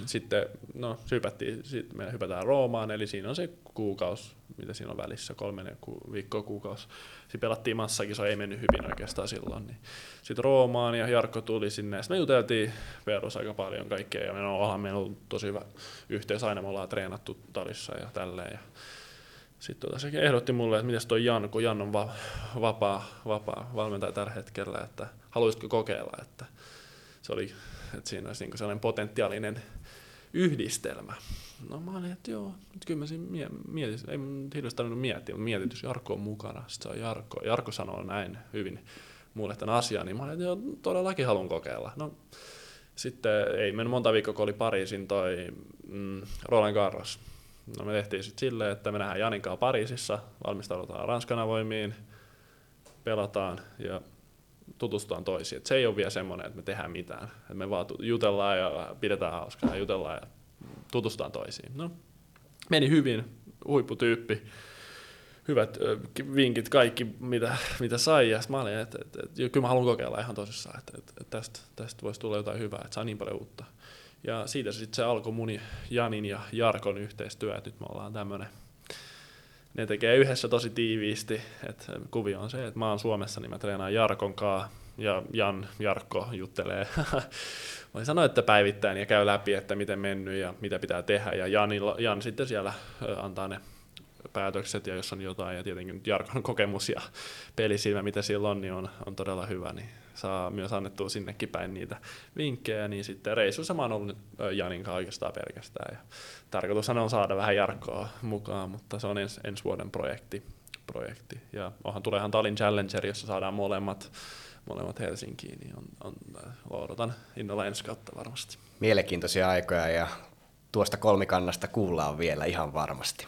sitten no, hypättiin, sitten me hypätään Roomaan, eli siinä on se kuukausi, mitä siinä on välissä, kolme ku, viikkoa kuukausi. Sitten pelattiin massakin, ei mennyt hyvin oikeastaan silloin. Niin. Sitten Roomaan ja Jarkko tuli sinne, sitten me juteltiin perus aika paljon kaikkea, ja me onhan meillä tosi hyvä yhteys, aina me ollaan treenattu talissa ja tälleen. Ja sitten tota, se ehdotti mulle, että miten toi Jan, kun Jan on va- vapaa, vapaa valmentaja tällä hetkellä, että haluaisitko kokeilla, että se oli, että siinä olisi niin sellainen potentiaalinen yhdistelmä. No mä olin, että joo, nyt kyllä mä siinä mietin, ei mun hirveästi tarvinnut miettiä, mutta mietin, jos Jarkko on mukana, sitten se on Jarkko. Jarkko sanoo näin hyvin mulle tämän asian, niin mä olin, että joo, todellakin haluan kokeilla. No, sitten ei mennyt monta viikkoa, kun oli Pariisin toi mm, Roland Garros. No me tehtiin sitten silleen, että me nähdään Janinkaa Pariisissa, valmistaudutaan Ranskan voimiin, pelataan ja tutustutaan toisiin. Et se ei ole vielä semmoinen, että me tehdään mitään. Et me vaan jutellaan ja pidetään hauskaa ja jutellaan ja tutustutaan toisiin. No, meni hyvin, huipputyyppi, hyvät vinkit, kaikki mitä, mitä sai. Ja mä olin, että, että, että kyllä mä haluan kokeilla ihan tosissaan, että, että, että tästä, tästä voisi tulla jotain hyvää, että saa niin paljon uutta. Ja siitä sitten se alkoi mun Janin ja Jarkon yhteistyö, että nyt me ollaan tämmöinen ne tekee yhdessä tosi tiiviisti. Et kuvio on se, että mä oon Suomessa, niin mä treenaan Jarkon kanssa ja Jan Jarkko juttelee. Voin sanoa, että päivittäin ja käy läpi, että miten mennyt ja mitä pitää tehdä. Ja Jan, Jan sitten siellä antaa ne päätökset ja jos on jotain, ja tietenkin Jarkon kokemus ja pelisilmä, mitä sillä on, niin on, on todella hyvä, niin saa myös annettua sinnekin päin niitä vinkkejä, niin sitten reissussa mä oon ollut Janin kanssa oikeastaan pelkästään, ja tarkoitushan on saada vähän Jarkkoa mukaan, mutta se on ens, ensi vuoden projekti, projekti. ja onhan tuleehan Tallinn Challenger, jossa saadaan molemmat molemmat Helsinkiin, niin on, on, odotan innolla ensi kautta varmasti. Mielenkiintoisia aikoja ja tuosta kolmikannasta kuullaan vielä ihan varmasti.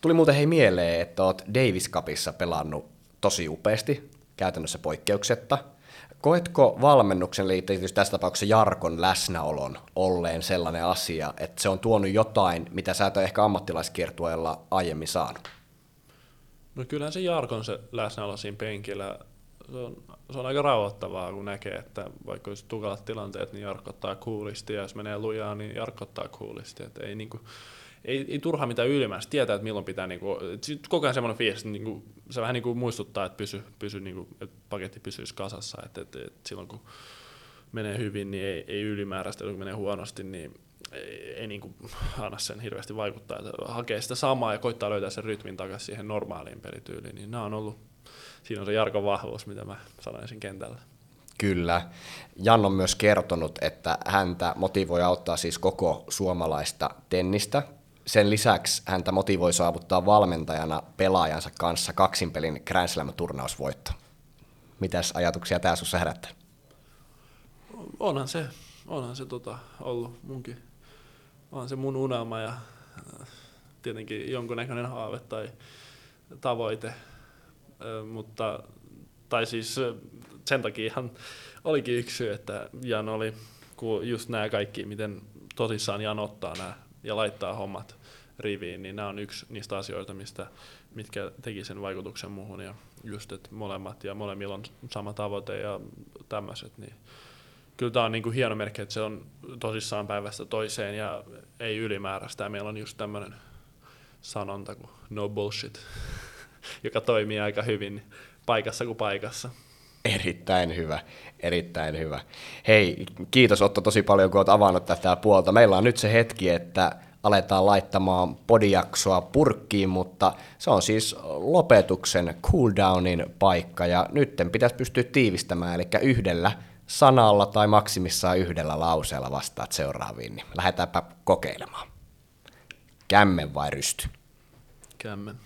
Tuli muuten hei mieleen, että oot Davis Cupissa pelannut tosi upeasti, käytännössä poikkeuksetta. Koetko valmennuksen liittyen tässä tapauksessa Jarkon läsnäolon olleen sellainen asia, että se on tuonut jotain, mitä sä et ole ehkä ammattilaiskiertueella aiemmin saanut? No kyllähän se Jarkon se läsnäolo siinä penkillä, se on, se on aika rauhoittavaa, kun näkee, että vaikka olisi tukalat tilanteet, niin Jarkko ottaa kuulisti, ja jos menee lujaa, niin Jarkko ottaa kuulisti. Että ei niinku, ei, ei turha mitään ylimääräistä, tietää, että milloin pitää, niin kuin, koko ajan semmoinen fiilis, niin kuin, se vähän niin kuin muistuttaa, että, pysy, pysy, niin kuin, että paketti pysyisi kasassa, että, että, että silloin kun menee hyvin, niin ei, ei ylimääräistä, kun menee huonosti, niin ei, ei niin kuin anna sen hirveästi vaikuttaa, että hakee sitä samaa ja koittaa löytää sen rytmin takaisin siihen normaaliin pelityyliin, niin nämä on ollut, siinä on se Jarkon vahvuus, mitä mä sanoisin kentällä. Kyllä. Jan on myös kertonut, että häntä motivoi auttaa siis koko suomalaista tennistä sen lisäksi häntä motivoi saavuttaa valmentajana pelaajansa kanssa kaksinpelin Grand Slam-turnausvoitto. Mitäs ajatuksia tämä sinussa herättää? Onhan se, onhan se tota, ollut munkin, onhan se mun unelma ja äh, tietenkin jonkunnäköinen haave tai tavoite, mutta tai siis sen takia ihan olikin yksi syy, että Jan oli, kun just nämä kaikki, miten tosissaan Jan ottaa nämä ja laittaa hommat riviin, niin nämä on yksi niistä asioista, mistä, mitkä teki sen vaikutuksen muuhun ja just, että molemmat ja molemmilla on sama tavoite ja tämmöiset, niin kyllä tämä on niin kuin hieno merkki, että se on tosissaan päivästä toiseen ja ei ylimääräistä. Meillä on just tämmöinen sanonta kuin no bullshit, joka toimii aika hyvin paikassa kuin paikassa. Erittäin hyvä, erittäin hyvä. Hei, kiitos Otto tosi paljon, kun olet avannut tätä puolta. Meillä on nyt se hetki, että aletaan laittamaan podijaksoa purkkiin, mutta se on siis lopetuksen cooldownin paikka ja nytten pitäisi pystyä tiivistämään, eli yhdellä sanalla tai maksimissaan yhdellä lauseella vastaat seuraaviin, niin lähdetäänpä kokeilemaan. Kämmen vai rysty? Kämmen.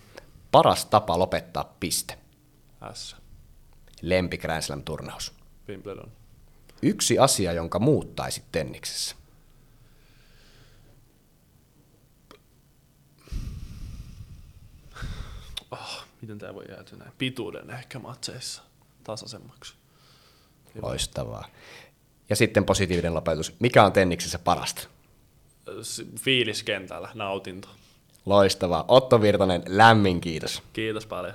Paras tapa lopettaa piste? S. Lempi Grand Slam turnaus? Wimbledon. Yksi asia, jonka muuttaisit tenniksessä? oh, miten tämä voi jäädä näin, pituuden ehkä matseissa tasaisemmaksi. Loistavaa. Ja sitten positiivinen lopetus. Mikä on tenniksessä parasta? Fiilis kentällä, nautinto. Loistavaa. Otto Virtanen, lämmin kiitos. Kiitos paljon.